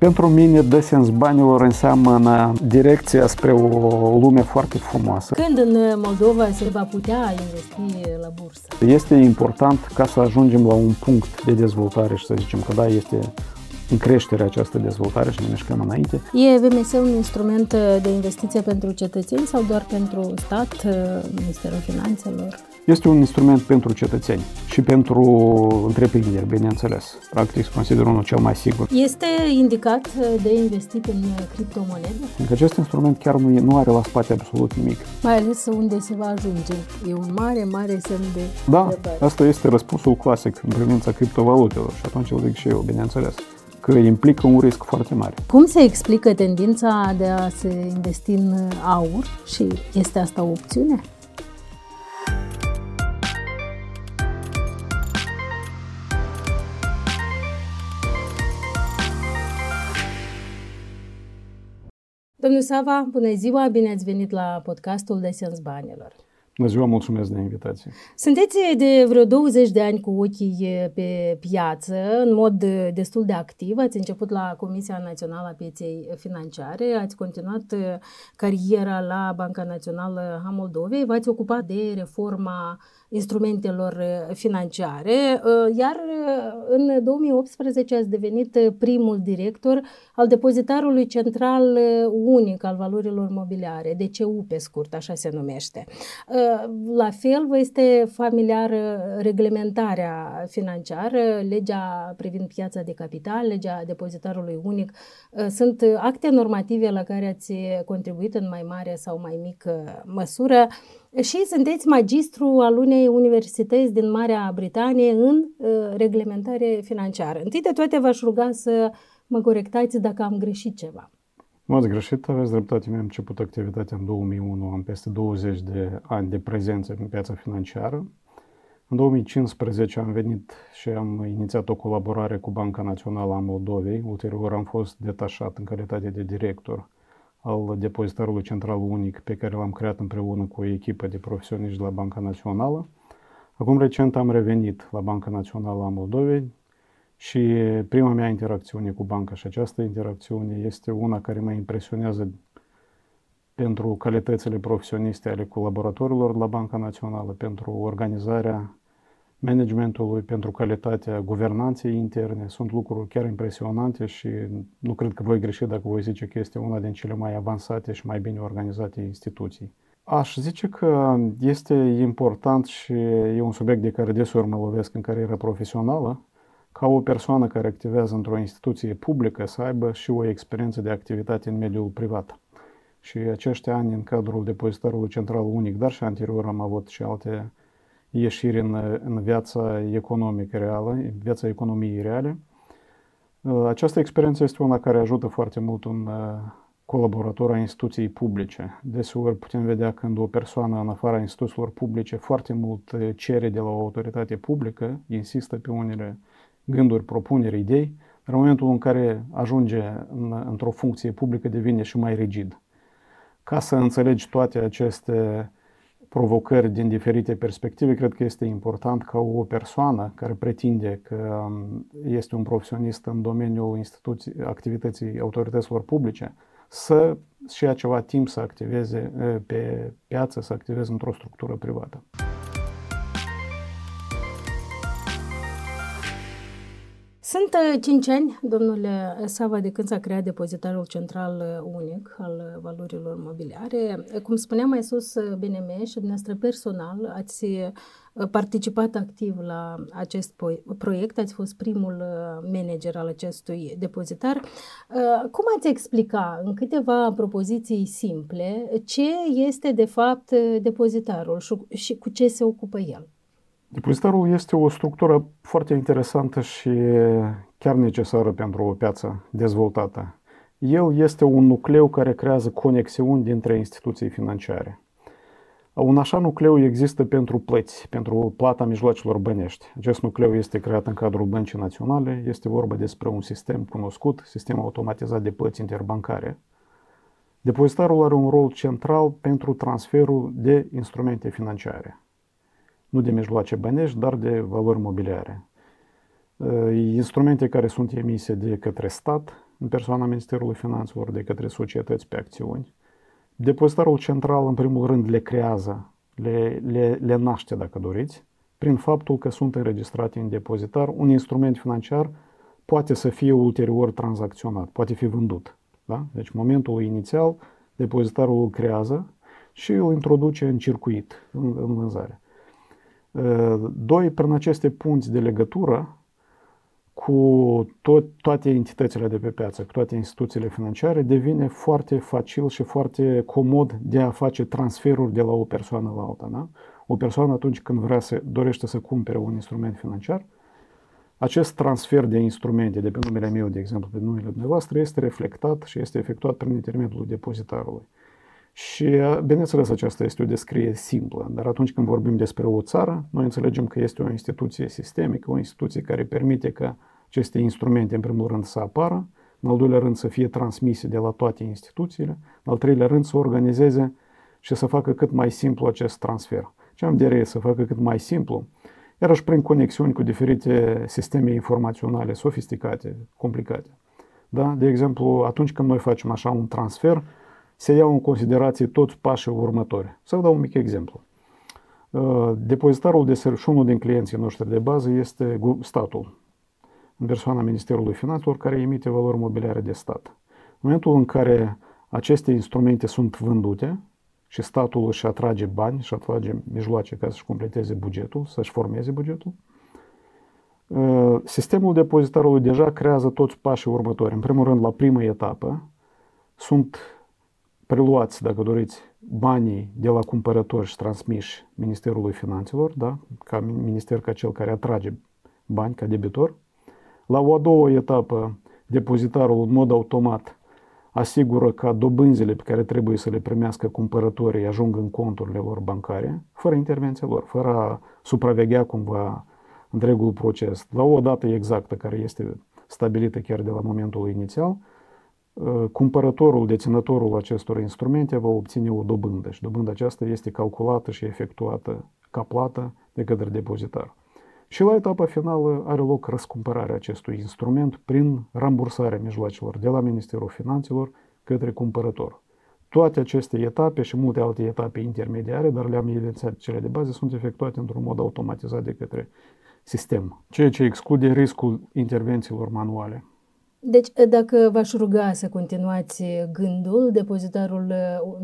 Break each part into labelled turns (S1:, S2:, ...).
S1: Pentru mine, dă sens banilor înseamnă direcția spre o lume foarte frumoasă.
S2: Când în Moldova se va putea investi la bursă?
S1: Este important ca să ajungem la un punct de dezvoltare și să zicem că da, este în creștere această dezvoltare și ne mișcăm înainte.
S2: E VMS un instrument de investiție pentru cetățeni sau doar pentru stat, Ministerul Finanțelor?
S1: Este un instrument pentru cetățeni și pentru întreprinderi, bineînțeles. Practic, consider unul cel mai sigur.
S2: Este indicat de investit în criptomonede?
S1: Că acest instrument chiar nu, nu are la spate absolut nimic.
S2: Mai ales unde se va ajunge. E un mare, mare semn de
S1: Da, asta este răspunsul clasic în privința criptovalutelor și atunci îl zic și eu, bineînțeles că implică un risc foarte mare.
S2: Cum se explică tendința de a se investi în aur și este asta o opțiune? Domnul Sava, bună ziua, bine ați venit la podcastul de Sens Banilor.
S1: Bună ziua, mulțumesc de invitație.
S2: Sunteți de vreo 20 de ani cu ochii pe piață, în mod destul de activ. Ați început la Comisia Națională a Pieței Financiare, ați continuat cariera la Banca Națională a Moldovei, v-ați ocupat de reforma instrumentelor uh, financiare, uh, iar uh, în 2018 ați devenit primul director al depozitarului central unic al valorilor mobiliare, DCU pe scurt, așa se numește. La fel, vă este familiară reglementarea financiară, legea privind piața de capital, legea depozitarului unic. Sunt acte normative la care ați contribuit în mai mare sau mai mică măsură și sunteți magistru al unei universități din Marea Britanie în uh, reglementare financiară. Întâi de toate v-aș ruga să mă corectați dacă am greșit ceva.
S1: Nu ați greșit, aveți dreptate. Mi-am început activitatea în 2001, am peste 20 de ani de prezență în piața financiară. În 2015 am venit și am inițiat o colaborare cu Banca Națională a Moldovei. Ulterior am fost detașat în calitate de director al depozitarului central unic pe care l-am creat împreună cu o echipă de profesioniști de la Banca Națională. Acum recent am revenit la Banca Națională a Moldovei și prima mea interacțiune cu banca și această interacțiune este una care mă impresionează pentru calitățile profesioniste ale colaboratorilor la Banca Națională, pentru organizarea managementului, pentru calitatea guvernanței interne. Sunt lucruri chiar impresionante și nu cred că voi greși dacă voi zice că este una din cele mai avansate și mai bine organizate instituții. Aș zice că este important și e un subiect de care deseori mă lovesc în cariera profesională, ca o persoană care activează într-o instituție publică să aibă și o experiență de activitate în mediul privat. Și acești ani în cadrul depozitarului central unic, dar și anterior am avut și alte ieșiri în, în viața economică reală, viața economiei reale. Această experiență este una care ajută foarte mult un colaborator a instituției publice. Deseori putem vedea când o persoană în afara instituțiilor publice foarte mult cere de la o autoritate publică, insistă pe unele gânduri, propuneri, idei, în momentul în care ajunge în, într-o funcție publică devine și mai rigid. Ca să înțelegi toate aceste provocări din diferite perspective, cred că este important ca o persoană care pretinde că um, este un profesionist în domeniul instituții, activității autorităților publice, să și ia ceva timp să activeze pe piață, să activeze într-o structură privată.
S2: Sunt 5 uh, ani, domnule Sava, de când s-a creat depozitarul central uh, unic al valorilor mobiliare. Cum spuneam mai sus, uh, BNM și dumneavoastră personal ați participat activ la acest proiect, ați fost primul manager al acestui depozitar. Cum ați explica în câteva propoziții simple ce este de fapt depozitarul și cu ce se ocupă el?
S1: Depozitarul este o structură foarte interesantă și chiar necesară pentru o piață dezvoltată. El este un nucleu care creează conexiuni dintre instituții financiare. Un așa nucleu există pentru plăți, pentru plata mijloacelor bănești. Acest nucleu este creat în cadrul Băncii Naționale. Este vorba despre un sistem cunoscut, sistem automatizat de plăți interbancare. Depozitarul are un rol central pentru transferul de instrumente financiare nu de mijloace bănești, dar de valori mobiliare. Instrumente care sunt emise de către stat, în persoana Ministerului Finanțelor de către societăți pe acțiuni. Depozitarul central, în primul rând, le creează, le, le, le naște, dacă doriți, prin faptul că sunt înregistrate în depozitar, un instrument financiar poate să fie ulterior tranzacționat, poate fi vândut. Da? Deci, momentul inițial, depozitarul îl creează și îl introduce în circuit, în, în vânzare. Doi, prin aceste punți de legătură, cu tot, toate entitățile de pe piață, cu toate instituțiile financiare, devine foarte facil și foarte comod de a face transferuri de la o persoană la alta. Da? O persoană atunci când vrea să dorește să cumpere un instrument financiar, acest transfer de instrumente de pe numele meu, de exemplu, pe numele dumneavoastră, este reflectat și este efectuat prin intermediul depozitarului. Și, bineînțeles, aceasta este o descriere simplă, dar atunci când vorbim despre o țară, noi înțelegem că este o instituție sistemică, o instituție care permite ca aceste instrumente, în primul rând, să apară, în al doilea rând să fie transmise de la toate instituțiile, în al treilea rând să organizeze și să facă cât mai simplu acest transfer. Ce am de să facă cât mai simplu, iarăși prin conexiuni cu diferite sisteme informaționale sofisticate, complicate. Da? De exemplu, atunci când noi facem așa un transfer, se iau în considerație toți pașii următori. Să vă dau un mic exemplu. Uh, depozitarul de și unul din clienții noștri de bază este statul, în persoana Ministerului Finanțelor, care emite valori mobiliare de stat. În momentul în care aceste instrumente sunt vândute și statul își atrage bani și atrage mijloace ca să-și completeze bugetul, să-și formeze bugetul, uh, sistemul depozitarului deja creează toți pașii următori. În primul rând, la prima etapă, sunt preluați, dacă doriți, banii de la cumpărători și transmiși Ministerului Finanțelor, da? ca minister, ca cel care atrage bani, ca debitor. La o a doua etapă, depozitarul în mod automat asigură ca dobânzile pe care trebuie să le primească cumpărătorii ajung în conturile lor bancare, fără intervenția lor, fără a supraveghea cumva întregul proces. La o dată exactă care este stabilită chiar de la momentul inițial, cumpărătorul, deținătorul acestor instrumente va obține o dobândă și dobânda aceasta este calculată și efectuată ca plată de către depozitar. Și la etapa finală are loc răscumpărarea acestui instrument prin rambursarea mijloacelor de la Ministerul Finanțelor către cumpărător. Toate aceste etape și multe alte etape intermediare, dar le-am evidențiat cele de bază, sunt efectuate într-un mod automatizat de către sistem, ceea ce exclude riscul intervențiilor manuale.
S2: Deci, dacă v-aș ruga să continuați gândul, depozitarul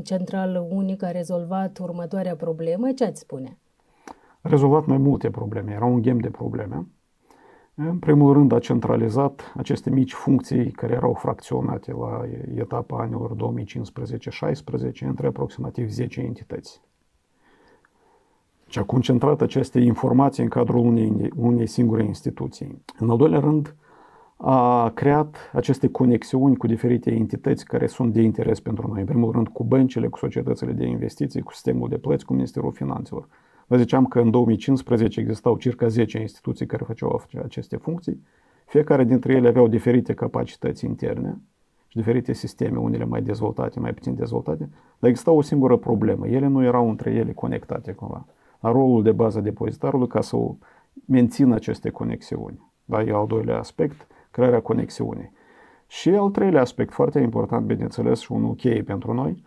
S2: central unic a rezolvat următoarea problemă, ce ați spune?
S1: A rezolvat mai multe probleme, era un ghem de probleme. În primul rând a centralizat aceste mici funcții care erau fracționate la etapa anilor 2015-16 între aproximativ 10 entități. Și a concentrat aceste informații în cadrul unei, unei singure instituții. În al doilea rând, a creat aceste conexiuni cu diferite entități care sunt de interes pentru noi. În primul rând cu băncile, cu societățile de investiții, cu sistemul de plăți, cu Ministerul Finanțelor. Vă ziceam că în 2015 existau circa 10 instituții care făceau aceste funcții. Fiecare dintre ele aveau diferite capacități interne și diferite sisteme, unele mai dezvoltate, mai puțin dezvoltate, dar exista o singură problemă. Ele nu erau între ele conectate cumva. La rolul de bază depozitarului ca să mențină aceste conexiuni. Da, e al doilea aspect crearea conexiunii. Și al treilea aspect, foarte important, bineînțeles, și unul cheie pentru noi,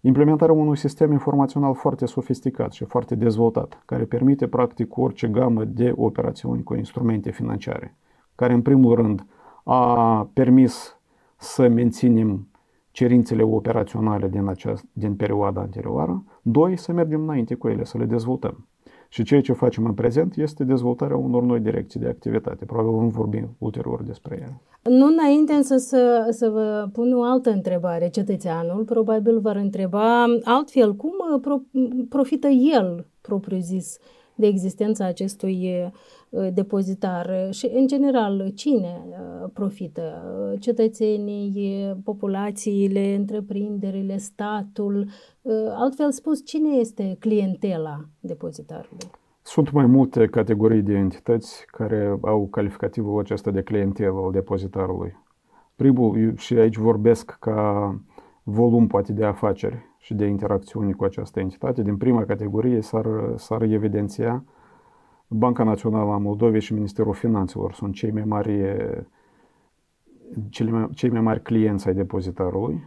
S1: implementarea unui sistem informațional foarte sofisticat și foarte dezvoltat, care permite practic orice gamă de operațiuni cu instrumente financiare, care în primul rând a permis să menținem cerințele operaționale din, aceast, din perioada anterioară, doi, să mergem înainte cu ele, să le dezvoltăm. Și ceea ce facem în prezent este dezvoltarea unor noi direcții de activitate. Probabil vom vorbi ulterior despre ele.
S2: Nu înainte însă să, să vă pun o altă întrebare. Cetățeanul probabil va întreba altfel cum pro, profită el, propriu zis, de existența acestui depozitar și, în general, cine profită? Cetățenii, populațiile, întreprinderile, statul? Altfel spus, cine este clientela depozitarului?
S1: Sunt mai multe categorii de entități care au calificativul acesta de clientelă al depozitarului. Primul, și aici vorbesc ca volum poate de afaceri și de interacțiuni cu această entitate. Din prima categorie s-ar, s-ar evidenția Banca Națională a Moldovei și Ministerul Finanțelor. Sunt cei mai mari cele mai, cei mai mari clienți ai depozitarului,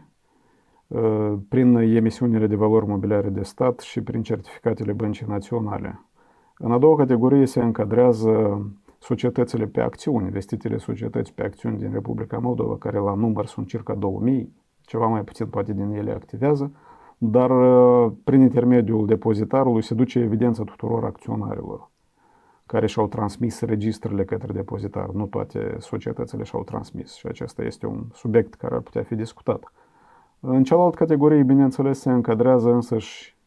S1: prin emisiunile de valori mobiliare de stat și prin certificatele băncii naționale. În a doua categorie se încadrează societățile pe acțiuni, investițiile societăți pe acțiuni din Republica Moldova, care la număr sunt circa 2000, ceva mai puțin poate din ele activează, dar prin intermediul depozitarului se duce evidența tuturor acționarilor care și-au transmis registrele către depozitar. Nu toate societățile și-au transmis și acesta este un subiect care ar putea fi discutat. În cealaltă categorie, bineînțeles, se încadrează însăși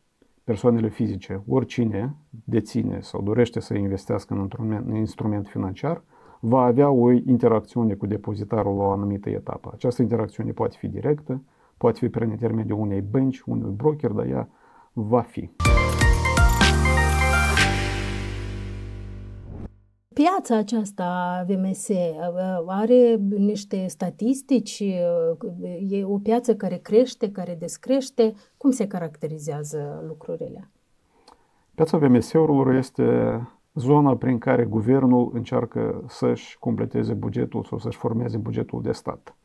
S1: persoanele fizice. Oricine deține sau dorește să investească într-un instrument financiar va avea o interacțiune cu depozitarul la o anumită etapă. Această interacțiune poate fi directă, poate fi prin intermediul unei bănci, unui broker, dar ea va fi.
S2: Piața aceasta VMS are niște statistici, e o piață care crește, care descrește. Cum se caracterizează lucrurile?
S1: Piața VMS-urilor este zona prin care guvernul încearcă să-și completeze bugetul sau să-și formeze bugetul de stat.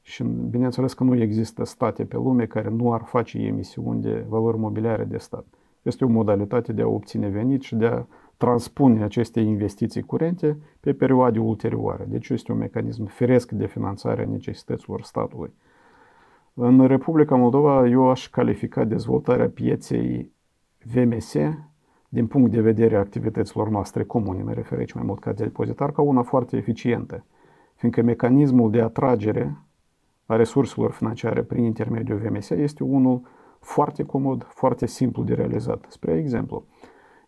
S1: Și bineînțeles că nu există state pe lume care nu ar face emisiuni de valori mobiliare de stat. Este o modalitate de a obține venit și de a transpune aceste investiții curente pe perioade ulterioare. Deci este un mecanism firesc de finanțare a necesităților statului. În Republica Moldova eu aș califica dezvoltarea pieței VMS din punct de vedere a activităților noastre comune, mă refer aici mai mult ca depozitar, ca una foarte eficientă, fiindcă mecanismul de atragere a resurselor financiare prin intermediul VMS este unul foarte comod, foarte simplu de realizat. Spre exemplu,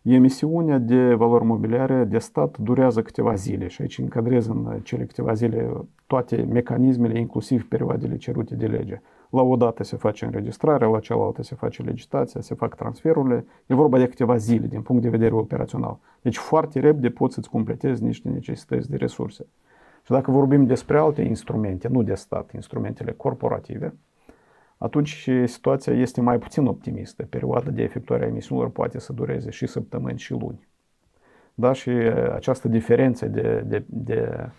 S1: Emisiunea de valori mobiliare de stat durează câteva zile și aici încadrez în cele câteva zile toate mecanismele, inclusiv perioadele cerute de lege. La o dată se face înregistrarea, la cealaltă se face legitația, se fac transferurile. E vorba de câteva zile din punct de vedere operațional. Deci foarte repede poți să-ți completezi niște necesități de resurse. Și dacă vorbim despre alte instrumente, nu de stat, instrumentele corporative, atunci situația este mai puțin optimistă. Perioada de efectuare a emisiunilor poate să dureze și săptămâni și luni. Da? Și această diferență de, de, de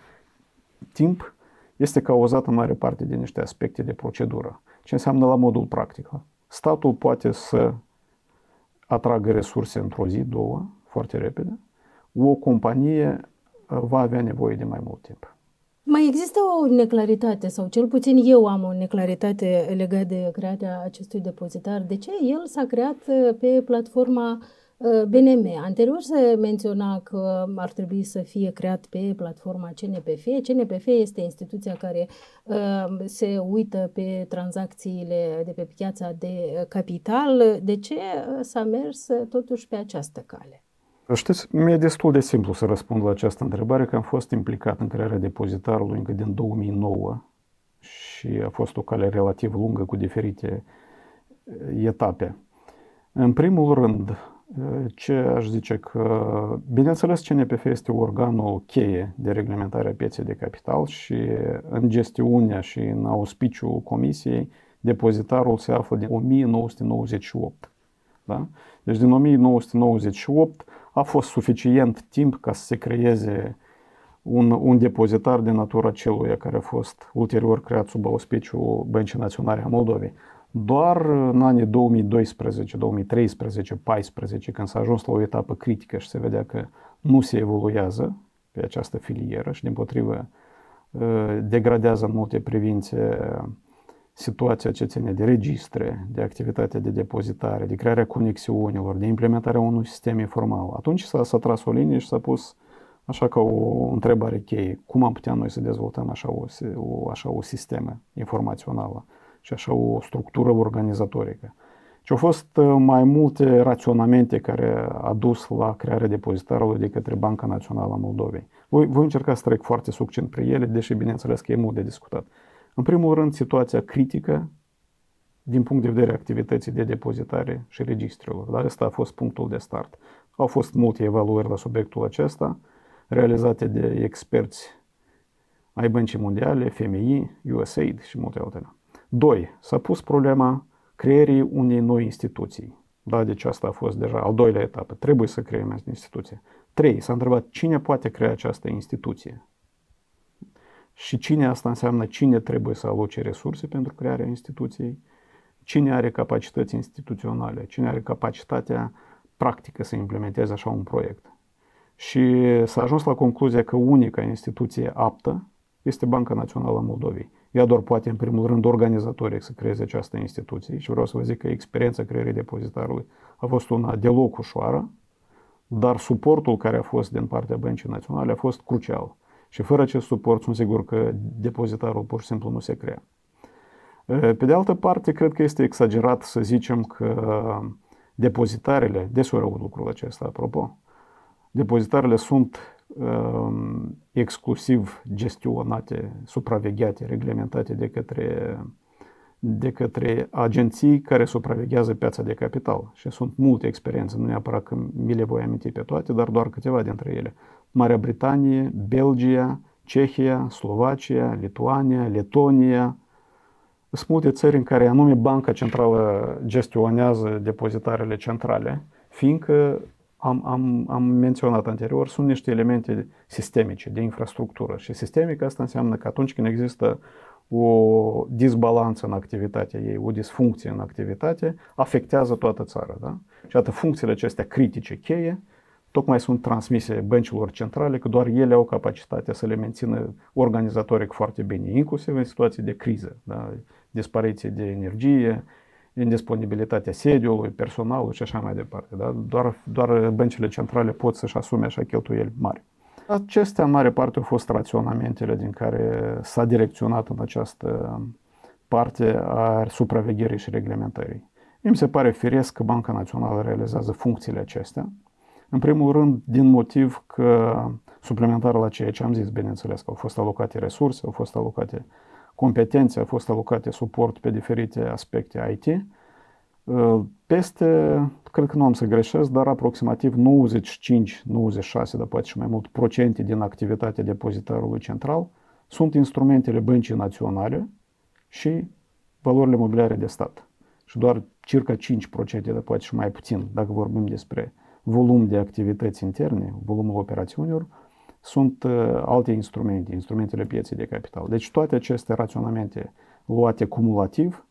S1: timp este cauzată în mare parte de niște aspecte de procedură. Ce înseamnă la modul practic? Statul poate să atragă resurse într-o zi, două, foarte repede. O companie va avea nevoie de mai mult timp.
S2: Mai există o neclaritate, sau cel puțin eu am o neclaritate legată de crearea acestui depozitar. De ce el s-a creat uh, pe platforma uh, BNM. Anterior se menționa că ar trebui să fie creat pe platforma CNPF. CNPF este instituția care uh, se uită pe tranzacțiile de pe piața de capital. De ce s-a mers totuși pe această cale?
S1: Știți, mi-e destul de simplu să răspund la această întrebare, că am fost implicat în crearea depozitarului încă din 2009 și a fost o cale relativ lungă cu diferite etape. În primul rând, ce aș zice că, bineînțeles, CNPF este organul cheie de reglementare a pieței de capital și în gestiunea și în auspiciul comisiei, depozitarul se află din 1998. Da? Deci din 1998 a fost suficient timp ca să se creeze un, un depozitar de natura celuia care a fost ulterior creat sub auspiciul Băncii Naționale a Moldovei. Doar în anii 2012, 2013, 2014, când s-a ajuns la o etapă critică și se vedea că nu se evoluează pe această filieră și, din potrivă, degradează în multe privințe situația ce ține de registre, de activitatea de depozitare, de crearea conexiunilor, de implementarea unui sistem informal. Atunci s-a, s-a tras o linie și s-a pus așa ca o întrebare cheie. Cum am putea noi să dezvoltăm așa o, o, așa o sistemă informațională și așa o structură organizatorică? Și au fost uh, mai multe raționamente care a dus la crearea depozitarului de către Banca Națională a Moldovei. Voi, voi încerca să trec foarte succint prin ele, deși bineînțeles că e mult de discutat. În primul rând, situația critică din punct de vedere activității de depozitare și registrelor. Dar asta a fost punctul de start. Au fost multe evaluări la subiectul acesta, realizate de experți ai Băncii Mondiale, FMI, USAID și multe altele. Doi, s-a pus problema creierii unei noi instituții. Da, deci asta a fost deja al doilea etapă. Trebuie să creăm această instituție. Trei, s-a întrebat cine poate crea această instituție. Și cine asta înseamnă cine trebuie să aloce resurse pentru crearea instituției, cine are capacități instituționale, cine are capacitatea practică să implementeze așa un proiect. Și s-a ajuns la concluzia că unica instituție aptă este Banca Națională a Moldovei. Ea doar poate, în primul rând, organizatoric să creeze această instituție și vreau să vă zic că experiența creării depozitarului a fost una deloc ușoară, dar suportul care a fost din partea Băncii Naționale a fost crucial. Și fără acest suport sunt sigur că depozitarul pur și simplu nu se crea. Pe de altă parte, cred că este exagerat să zicem că depozitarele, deseori aud lucrul acesta, apropo, depozitarele sunt um, exclusiv gestionate, supravegheate, reglementate de către, de către agenții care supraveghează piața de capital. Și sunt multe experiențe, nu neapărat că mi le voi aminti pe toate, dar doar câteva dintre ele. Marea Britanie, Belgia, Cehia, Slovacia, Lituania, Letonia, sunt multe țări în care anume Banca Centrală gestionează depozitarele centrale, fiindcă am, am, am menționat anterior, sunt niște elemente sistemice de infrastructură. Și sistemică asta înseamnă că atunci când există o disbalanță în activitatea ei, o disfuncție în activitate, afectează toată țara. Da? Și atât funcțiile acestea critice, cheie, tocmai sunt transmise băncilor centrale, că doar ele au capacitatea să le mențină organizatoric foarte bine, inclusiv în situații de criză, da? dispariție de energie, indisponibilitatea sediului, personalului și așa mai departe. Da? Doar, doar băncile centrale pot să-și asume așa cheltuieli mari. Acestea, în mare parte, au fost raționamentele din care s-a direcționat în această parte a supravegherii și reglementării. Mi se pare firesc că Banca Națională realizează funcțiile acestea. În primul rând, din motiv că, suplimentar la ceea ce am zis, bineînțeles, că au fost alocate resurse, au fost alocate competențe, au fost alocate suport pe diferite aspecte IT. Peste, cred că nu am să greșesc, dar aproximativ 95, 96, dar poate și mai mult, procente din activitatea depozitarului central sunt instrumentele băncii naționale și valorile mobiliare de stat. Și doar circa 5%, dar poate și mai puțin, dacă vorbim despre volum de activități interne, volumul operațiunilor, sunt alte instrumente, instrumentele pieței de capital. Deci toate aceste raționamente luate cumulativ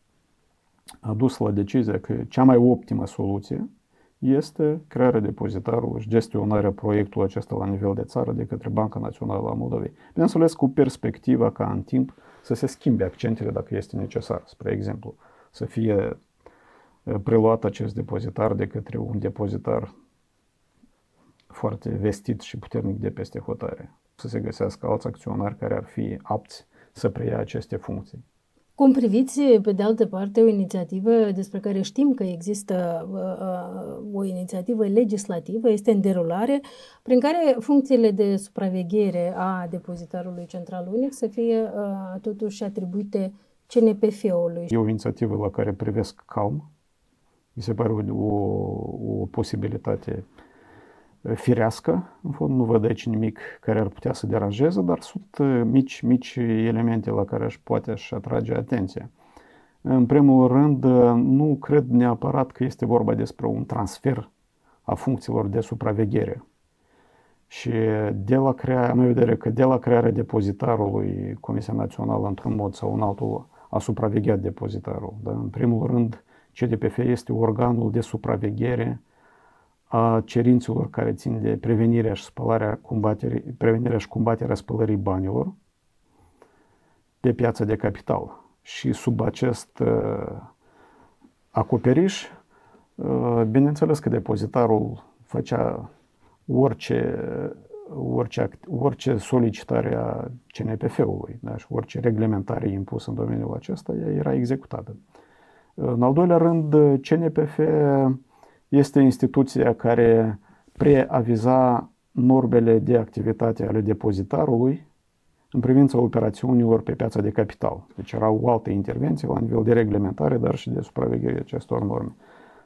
S1: a dus la decizia că cea mai optimă soluție este crearea depozitarului și gestionarea proiectului acesta la nivel de țară de către Banca Națională a Moldovei. Bineînțeles, cu perspectiva ca în timp să se schimbe accentele dacă este necesar. Spre exemplu, să fie preluat acest depozitar de către un depozitar foarte vestit și puternic de peste hotare. Să se găsească alți acționari care ar fi apți să preia aceste funcții.
S2: Cum priviți, pe de altă parte, o inițiativă despre care știm că există uh, o inițiativă legislativă, este în derulare, prin care funcțiile de supraveghere a depozitarului central unic să fie uh, totuși atribuite CNPF-ului.
S1: E o inițiativă la care privesc calm. Mi se pare o, o, o posibilitate firească. În fond, nu văd aici nimic care ar putea să deranjeze, dar sunt mici, mici elemente la care aș poate aș atrage atenția. În primul rând, nu cred neapărat că este vorba despre un transfer a funcțiilor de supraveghere. Și de la crearea, am în vedere că de la crearea depozitarului, Comisia Națională, într-un mod sau în altul, a supravegheat depozitarul. Dar, în primul rând, CDPF este organul de supraveghere a cerințelor care țin de prevenirea și spălarea, prevenirea și combaterea spălării banilor pe piața de capital. Și sub acest uh, acoperiș, uh, bineînțeles că depozitarul făcea orice, orice, orice solicitare a CNPF-ului da? și orice reglementare impusă în domeniul acesta era executată. În al doilea rând, CNPF este instituția care preaviza normele de activitate ale depozitarului în privința operațiunilor pe piața de capital. Deci era o altă intervenție la nivel de reglementare, dar și de supraveghere acestor norme.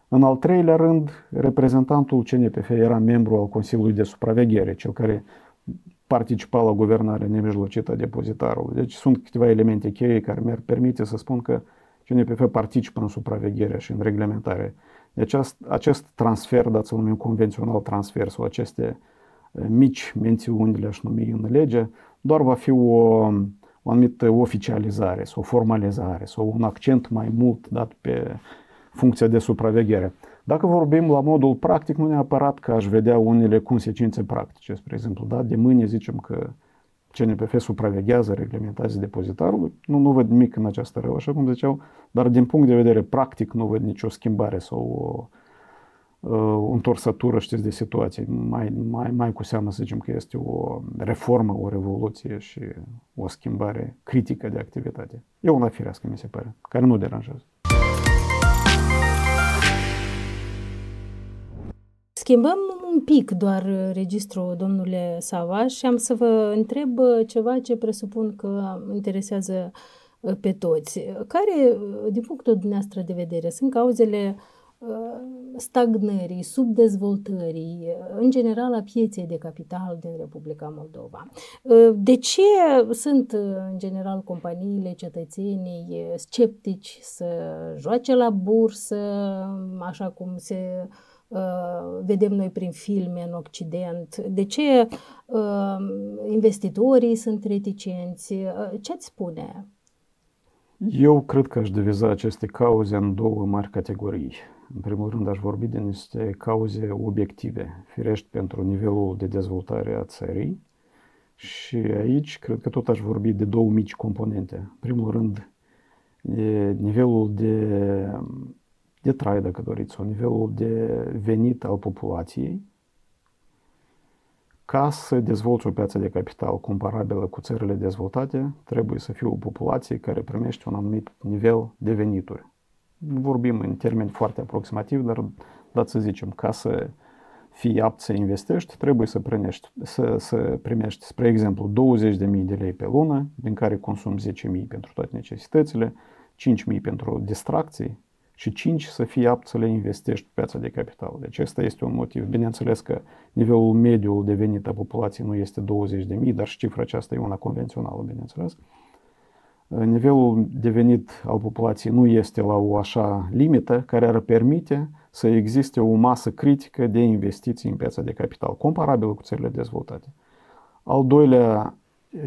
S1: În al treilea rând, reprezentantul CNPF era membru al Consiliului de Supraveghere, cel care participa la guvernarea nemijlocită a depozitarului. Deci sunt câteva elemente cheie care mi-ar permite să spun că CNPF participă în supraveghere și în reglementare deci acest, acest transfer, dați să numim convențional transfer sau aceste mici mențiuni le-aș numi în lege, doar va fi o, o anumită oficializare sau formalizare sau un accent mai mult dat pe funcția de supraveghere. Dacă vorbim la modul practic, nu neapărat că aș vedea unele consecințe practice. Spre exemplu, da, de mâine zicem că CNPF supraveghează, reglementează depozitarul, nu, nu văd nimic în această rău, așa cum ziceau, dar din punct de vedere practic nu văd nicio schimbare sau o, o întorsătură, știți, de situație. Mai, mai, mai cu seamă să zicem că este o reformă, o revoluție și o schimbare critică de activitate. E una firească, mi se pare, care nu deranjează.
S2: Schimbăm un pic doar registrul, domnule Sava, și am să vă întreb ceva ce presupun că interesează uh, pe toți. Care, uh, din punctul dumneavoastră de vedere, sunt cauzele uh, stagnării, subdezvoltării, în general a pieței de capital din Republica Moldova. De ce sunt, în general, companiile, cetățenii sceptici să joace la bursă, așa cum se Uh, vedem noi prin filme în Occident, de ce uh, investitorii sunt reticenți, uh, ce ați spune?
S1: Eu cred că aș diviza aceste cauze în două mari categorii. În primul rând aș vorbi de niște cauze obiective, firești pentru nivelul de dezvoltare a țării și aici cred că tot aș vorbi de două mici componente. În primul rând, nivelul de de trai, dacă doriți, sau nivelul de venit al populației, ca să dezvolți o piață de capital comparabilă cu țările dezvoltate, trebuie să fie o populație care primește un anumit nivel de venituri. Vorbim în termeni foarte aproximativ, dar dați să zicem, ca să fii apt să investești, trebuie să primești, să, să primești spre exemplu, 20.000 de lei pe lună, din care consumi 10.000 pentru toate necesitățile, 5.000 pentru distracții, și 5 să fii apt să le investești pe piața de capital. Deci ăsta este un motiv. Bineînțeles că nivelul mediu de venit a populației nu este 20.000, dar și cifra aceasta e una convențională, bineînțeles. Nivelul de venit al populației nu este la o așa limită care ar permite să existe o masă critică de investiții în piața de capital, comparabilă cu țările dezvoltate. Al doilea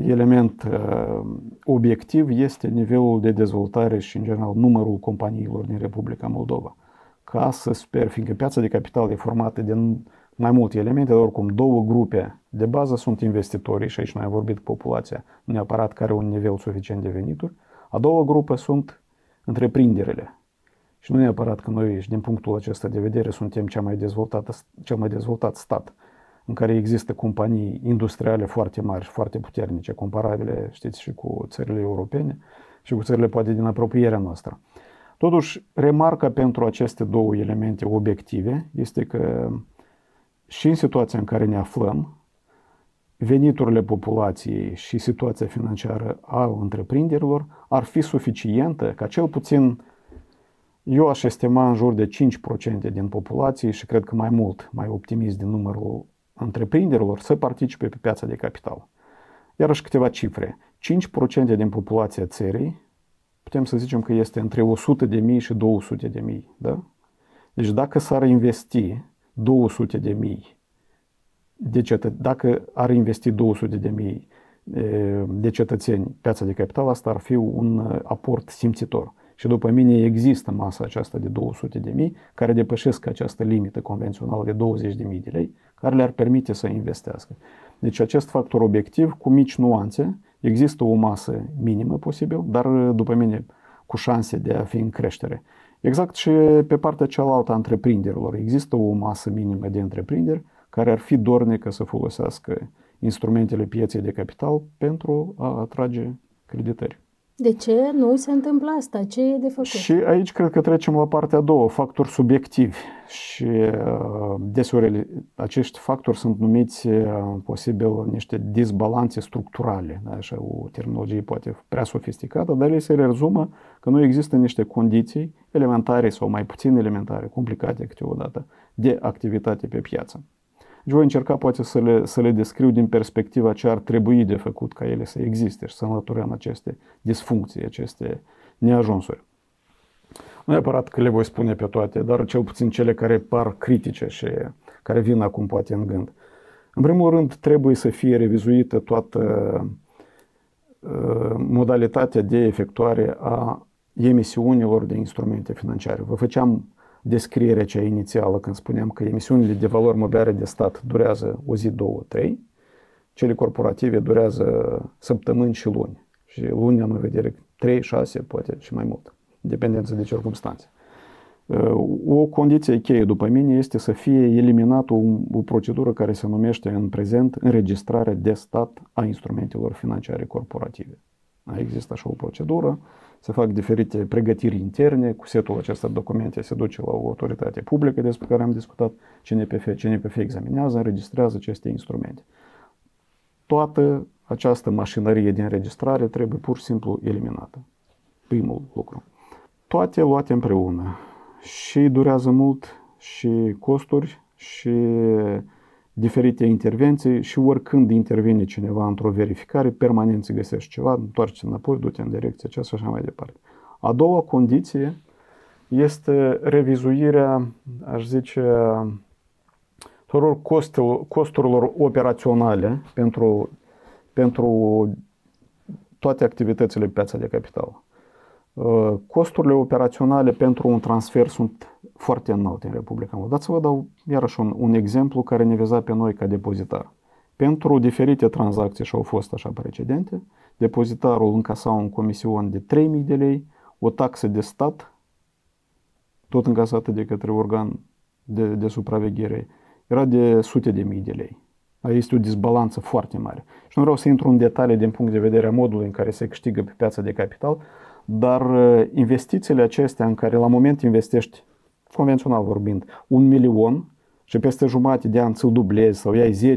S1: element uh, obiectiv este nivelul de dezvoltare și, în general, numărul companiilor din Republica Moldova. Ca să sper, fiindcă piața de capital e formată din mai multe elemente, dar oricum două grupe de bază sunt investitorii, și aici noi am vorbit populația, nu neapărat care un nivel suficient de venituri, a doua grupă sunt întreprinderile. Și nu neapărat că noi, din punctul acesta de vedere, suntem cea mai dezvoltată, cel mai dezvoltat stat în care există companii industriale foarte mari și foarte puternice, comparabile, știți, și cu țările europene și cu țările poate din apropierea noastră. Totuși, remarca pentru aceste două elemente obiective este că și în situația în care ne aflăm, veniturile populației și situația financiară a întreprinderilor ar fi suficientă ca cel puțin eu aș estima în jur de 5% din populație și cred că mai mult, mai optimist din numărul întreprinderilor să participe pe piața de capital. Iarăși câteva cifre. 5% din populația țării, putem să zicem că este între 100 de mii și 200 de mii. Da? Deci dacă s-ar investi 200 de mii, de cetă- dacă ar investi 200 de mii de cetățeni piața de capital, asta ar fi un aport simțitor. Și după mine există masa aceasta de 200 de mii care depășesc această limită convențională de 20 de mii de lei, care le-ar permite să investească. Deci acest factor obiectiv cu mici nuanțe, există o masă minimă posibil, dar după mine cu șanse de a fi în creștere. Exact și pe partea cealaltă a întreprinderilor. Există o masă minimă de întreprinderi care ar fi dornică să folosească instrumentele pieței de capital pentru a atrage creditări.
S2: De ce nu se întâmplă asta? Ce e de făcut?
S1: Și aici cred că trecem la partea a doua, factori subiectivi. Și uh, deseori acești factori sunt numiți uh, posibil niște disbalanțe structurale. Da? Așa o terminologie poate prea sofisticată, dar ele se rezumă că nu există niște condiții elementare sau mai puțin elementare, complicate câteodată, de activitate pe piață. Deci voi încerca poate să le, să le descriu din perspectiva ce ar trebui de făcut ca ele să existe și să înlăturăm aceste disfuncții, aceste neajunsuri. Nu neapărat că le voi spune pe toate, dar cel puțin cele care par critice și care vin acum poate în gând. În primul rând, trebuie să fie revizuită toată modalitatea de efectuare a emisiunilor de instrumente financiare. Vă făceam descrierea cea inițială când spuneam că emisiunile de valori mobiliare de stat durează o zi, două, trei, cele corporative durează săptămâni și luni. Și luni am în vedere 3, 6, poate și mai mult, dependență de circunstanțe. O condiție cheie, după mine, este să fie eliminată o, o procedură care se numește în prezent înregistrarea de stat a instrumentelor financiare corporative. Există așa o procedură, se fac diferite pregătiri interne, cu setul acesta de documente se duce la o autoritate publică despre care am discutat, CNPF, CNPF examinează, înregistrează aceste instrumente. Toată această mașinărie de înregistrare trebuie pur și simplu eliminată. Primul lucru. Toate luate împreună și durează mult și costuri și diferite intervenții și oricând intervine cineva într-o verificare, permanent se găsește ceva, întoarce înapoi, du-te în direcția aceasta și așa mai departe. A doua condiție este revizuirea, aș zice, tuturor costurilor operaționale pentru, pentru toate activitățile pe piața de capital. Uh, costurile operaționale pentru un transfer sunt foarte înalte în Republica Moldova. Să vă dau iarăși un, un exemplu care ne viza pe noi ca depozitar. Pentru diferite tranzacții și au fost așa precedente, depozitarul încasa un comision de 3.000 de lei, o taxă de stat, tot încasată de către organ de, de supraveghere, era de sute de mii de lei. Este o disbalanță foarte mare. Și nu vreau să intru în detalii din punct de vedere a modului în care se câștigă pe piața de capital, dar uh, investițiile acestea în care la moment investești, convențional vorbind, un milion și peste jumătate de an ți-l dublezi sau iai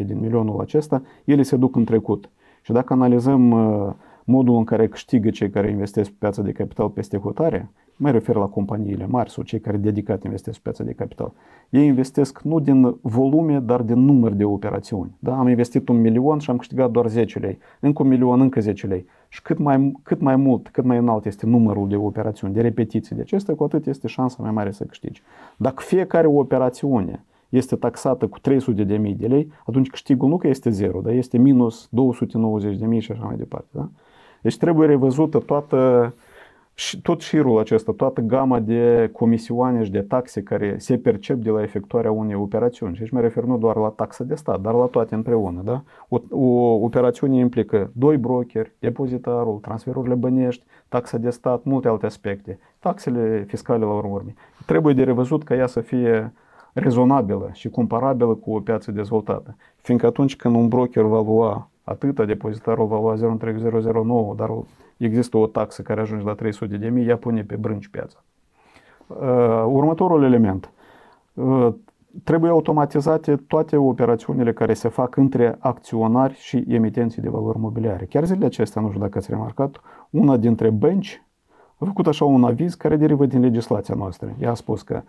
S1: 10-20% din milionul acesta, ele se duc în trecut. Și dacă analizăm uh, modul în care câștigă cei care investesc pe piața de capital peste hotare, mă refer la companiile mari sau cei care dedicat investesc pe piața de capital, ei investesc nu din volume, dar din număr de operațiuni. Da? Am investit un milion și am câștigat doar 10 lei, încă un milion, încă 10 lei. Și cât mai, cât mai mult, cât mai înalt este numărul de operațiuni, de repetiții de acestea, cu atât este șansa mai mare să câștigi. Dacă fiecare operațiune este taxată cu 300 de mii de lei, atunci câștigul nu că este zero, dar este minus 290 de mii și așa mai departe. Da? Deci trebuie revăzută toată și tot șirul acesta, toată gama de comisioane și de taxe care se percep de la efectuarea unei operațiuni. Și aici mă refer nu doar la taxa de stat, dar la toate împreună. Da? O, o operațiune implică doi brokeri, depozitarul, transferurile bănești, taxa de stat, multe alte aspecte, taxele fiscale la urmă. Trebuie de revăzut ca ea să fie rezonabilă și comparabilă cu o piață dezvoltată. Fiindcă atunci când un broker va lua atâta, depozitarul va lua 0,009, dar există o taxă care ajunge la 300 de mii, ea pune pe brânci piața. Uh, următorul element. Uh, trebuie automatizate toate operațiunile care se fac între acționari și emitenții de valori mobiliare. Chiar zilele acestea, nu știu dacă ați remarcat, una dintre bănci a făcut așa un aviz care derivă din legislația noastră. Ea a spus că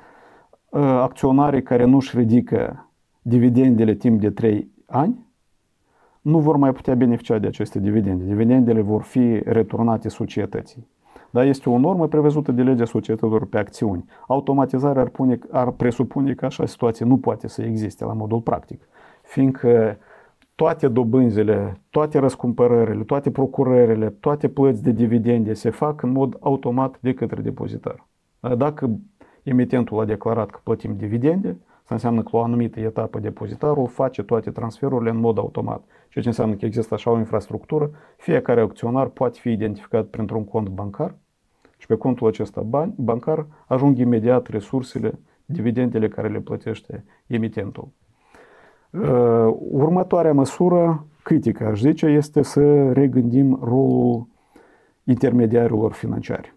S1: uh, acționarii care nu își ridică dividendele timp de 3 ani nu vor mai putea beneficia de aceste dividende. Dividendele vor fi returnate societății. Dar este o normă prevăzută de legea societăților pe acțiuni. Automatizarea ar, pune, ar presupune că așa situație nu poate să existe la modul practic, fiindcă toate dobânzile, toate răscumpărările, toate procurările, toate plăți de dividende se fac în mod automat de către depozitar. Dacă emitentul a declarat că plătim dividende, Asta înseamnă că la o anumită etapă depozitarul face toate transferurile în mod automat. Ceea ce înseamnă că există așa o infrastructură, fiecare acționar poate fi identificat printr-un cont bancar și pe contul acesta bancar ajung imediat resursele, dividendele care le plătește emitentul. Următoarea măsură critică, aș zice, este să regândim rolul intermediarilor financiari.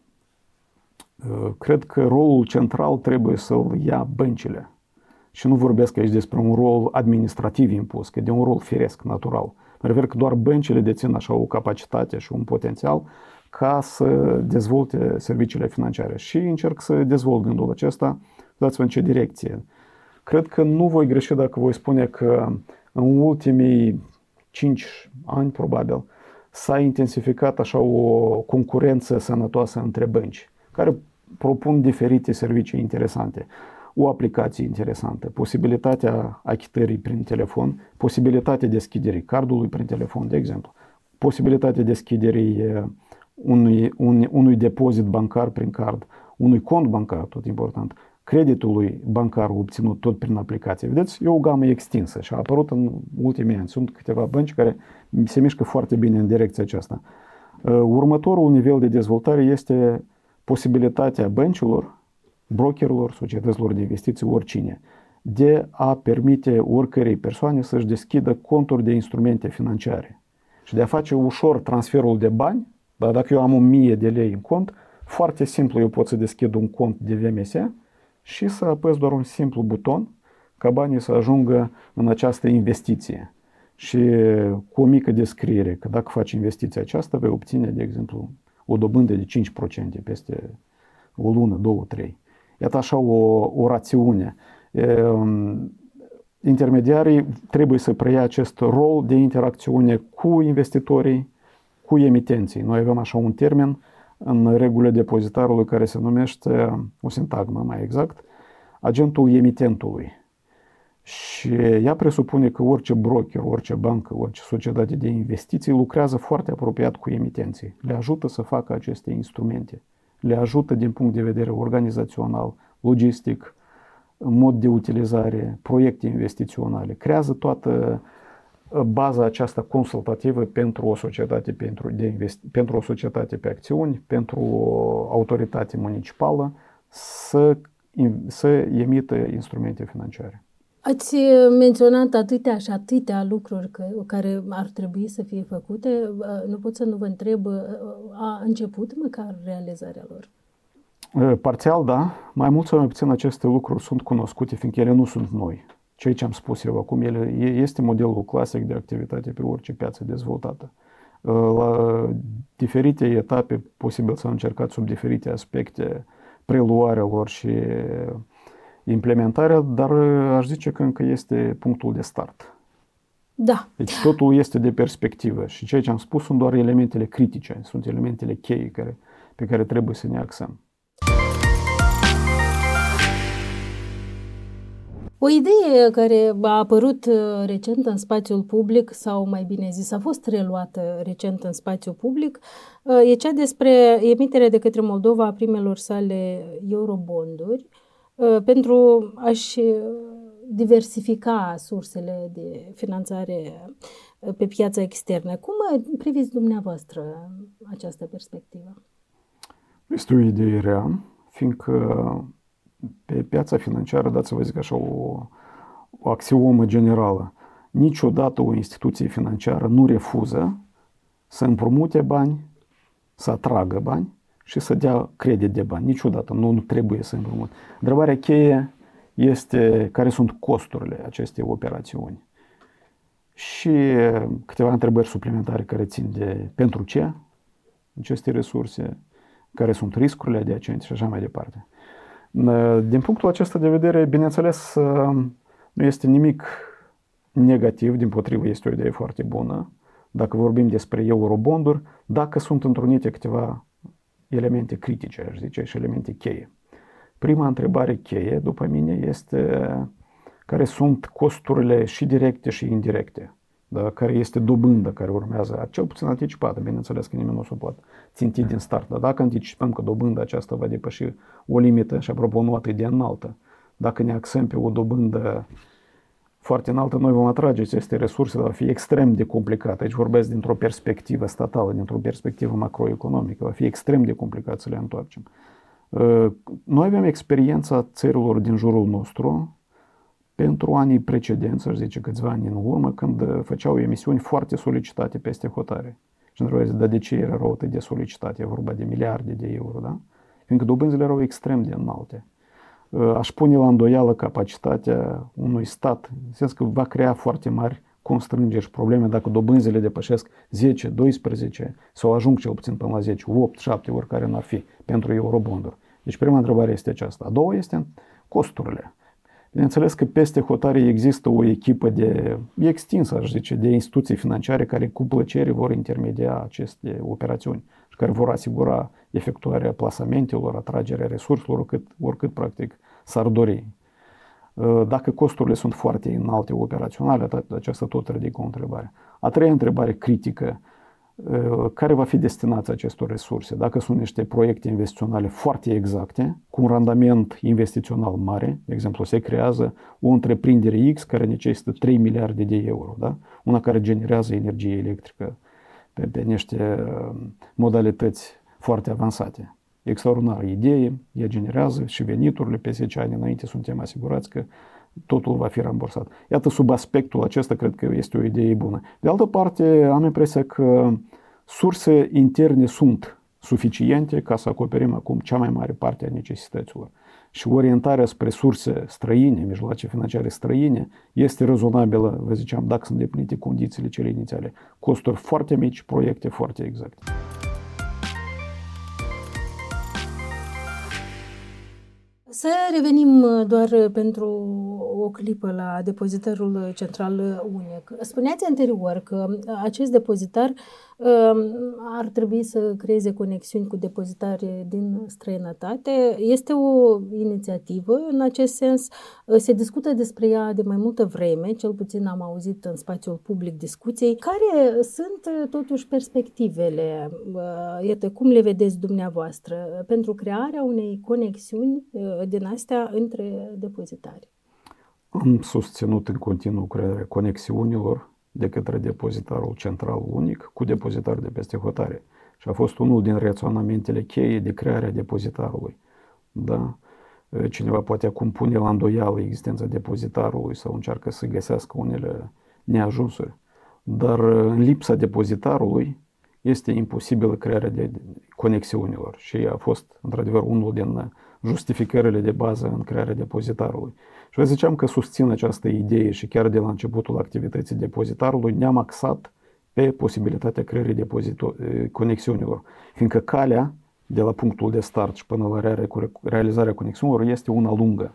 S1: Cred că rolul central trebuie să-l ia băncile și nu vorbesc aici despre un rol administrativ impus, că de un rol firesc, natural. Mă refer că doar băncile dețin așa o capacitate și un potențial ca să dezvolte serviciile financiare. Și încerc să dezvolt gândul acesta, dați-vă în ce direcție. Cred că nu voi greși dacă voi spune că în ultimii 5 ani, probabil, s-a intensificat așa o concurență sănătoasă între bănci, care propun diferite servicii interesante o aplicație interesantă, posibilitatea achitării prin telefon, posibilitatea deschiderii cardului prin telefon, de exemplu. posibilitatea deschiderii unui, un, unui depozit bancar prin card, unui cont bancar, tot important, creditului bancar obținut tot prin aplicație. Vedeți, e o gamă extinsă și a apărut în ultimii ani. Sunt câteva bănci care se mișcă foarte bine în direcția aceasta. Următorul nivel de dezvoltare este posibilitatea băncilor, brokerilor, societăților de investiții, oricine, de a permite oricărei persoane să-și deschidă conturi de instrumente financiare și de a face ușor transferul de bani. Dar dacă eu am 1000 de lei în cont, foarte simplu eu pot să deschid un cont de VMS și să apăs doar un simplu buton ca banii să ajungă în această investiție. Și cu o mică descriere că dacă faci investiția aceasta, vei obține, de exemplu, o dobândă de 5% peste o lună, două, trei. Iată așa o, o rațiune. Intermediarii trebuie să preia acest rol de interacțiune cu investitorii, cu emitenții. Noi avem așa un termen în regulile depozitarului care se numește, o sintagmă mai exact, agentul emitentului. Și ea presupune că orice broker, orice bancă, orice societate de investiții lucrează foarte apropiat cu emitenții. Le ajută să facă aceste instrumente. Le ajută din punct de vedere organizațional, logistic, mod de utilizare, proiecte investiționale. Creează toată uh, baza aceasta consultativă pentru o societate, pentru, de investi- pentru o societate pe acțiuni, pentru o autoritate municipală să, să emită instrumente financiare.
S2: Ați menționat atâtea și atâtea lucruri că, care ar trebui să fie făcute. Nu pot să nu vă întreb, a început măcar realizarea lor?
S1: Parțial, da. Mai mult sau mai puțin aceste lucruri sunt cunoscute, fiindcă ele nu sunt noi. Ceea ce am spus eu acum, ele, este modelul clasic de activitate pe orice piață dezvoltată. La diferite etape, posibil să încercați sub diferite aspecte preluarea lor și implementarea, dar aș zice că încă este punctul de start.
S2: Da.
S1: Deci totul este de perspectivă și ceea ce am spus sunt doar elementele critice, sunt elementele cheie care, pe care trebuie să ne axăm.
S2: O idee care a apărut uh, recent în spațiul public, sau mai bine zis, a fost reluată recent în spațiul public, uh, e cea despre emiterea de către Moldova a primelor sale eurobonduri uh, pentru a-și diversifica sursele de finanțare pe piața externă. Cum priviți dumneavoastră această perspectivă?
S1: Este o idee rea, fiindcă pe piața financiară, dați vă zic așa, o, o axiomă generală. Niciodată o instituție financiară nu refuză să împrumute bani, să atragă bani și să dea credit de bani. Niciodată nu, nu trebuie să împrumut. Întrebarea cheie este care sunt costurile acestei operațiuni. Și câteva întrebări suplimentare care țin de pentru ce aceste resurse, care sunt riscurile adiacente și așa mai departe. Din punctul acesta de vedere, bineînțeles, nu este nimic negativ, din potrivă este o idee foarte bună. Dacă vorbim despre eurobonduri, dacă sunt întrunite câteva elemente critice, aș zice, și elemente cheie. Prima întrebare cheie, după mine, este care sunt costurile și directe și indirecte? Da, care este dobândă care urmează, cel puțin anticipată, bineînțeles că nimeni nu o să poată ținti din start, dar dacă anticipăm că dobânda aceasta va depăși o limită și apropo nu atât de înaltă, dacă ne axăm pe o dobândă foarte înaltă, noi vom atrage aceste resurse, dar va fi extrem de complicat. Aici vorbesc dintr-o perspectivă statală, dintr-o perspectivă macroeconomică. Va fi extrem de complicat să le întoarcem. Noi avem experiența țărilor din jurul nostru, pentru anii precedenți, aș zice câțiva ani în urmă, când uh, făceau emisiuni foarte solicitate peste hotare. Și întrebarea dar de ce erau atât de solicitate? E vorba de miliarde de euro, da? Fiindcă dobânzile erau extrem de înalte. Uh, aș pune la îndoială capacitatea unui stat, în sens că va crea foarte mari constrângeri și probleme dacă dobânzile depășesc 10, 12 sau ajung cel puțin până la 10, 8, 7, oricare n-ar fi pentru eurobonduri. Deci prima întrebare este aceasta. A doua este costurile. Bineînțeles că peste hotare există o echipă de extinsă, aș zice, de instituții financiare care cu plăcere vor intermedia aceste operațiuni și care vor asigura efectuarea plasamentelor, atragerea resurselor, oricât, oricât practic s-ar dori. Dacă costurile sunt foarte înalte operaționale, aceasta tot ridică o întrebare. A treia întrebare critică care va fi destinația acestor resurse. Dacă sunt niște proiecte investiționale foarte exacte, cu un randament investițional mare, de exemplu, se creează o întreprindere X care necesită 3 miliarde de euro, da? una care generează energie electrică pe, pe niște modalități foarte avansate. Extraordinară idee, ea generează și veniturile pe 10 ani înainte suntem asigurați că totul va fi rambursat. Iată, sub aspectul acesta, cred că este o idee bună. De altă parte, am impresia că surse interne sunt suficiente ca să acoperim acum cea mai mare parte a necesităților. Și orientarea spre surse străine, mijloace financiare străine, este rezonabilă, vă ziceam, dacă sunt îndeplinite condițiile cele inițiale. Costuri foarte mici, proiecte foarte exacte.
S2: Să revenim uh, doar uh, pentru o clipă la depozitarul central unic. Spuneați anterior că uh, acest depozitar ar trebui să creeze conexiuni cu depozitare din străinătate. Este o inițiativă în acest sens. Se discută despre ea de mai multă vreme, cel puțin am auzit în spațiul public discuții. Care sunt totuși perspectivele, iată, cum le vedeți dumneavoastră, pentru crearea unei conexiuni din astea între depozitari?
S1: Am susținut în continuu crearea conexiunilor de către depozitarul central unic cu depozitar de peste hotare. Și a fost unul din raționamentele cheie de crearea depozitarului. Da? Cineva poate acum pune la îndoială existența depozitarului sau încearcă să găsească unele neajunsuri. Dar în lipsa depozitarului este imposibilă crearea de conexiunilor și a fost într-adevăr unul din justificările de bază în crearea depozitarului. Și vă ziceam că susțin această idee și chiar de la începutul activității depozitarului ne-am axat pe posibilitatea creării conexiunilor, fiindcă calea de la punctul de start și până la realizarea conexiunilor este una lungă.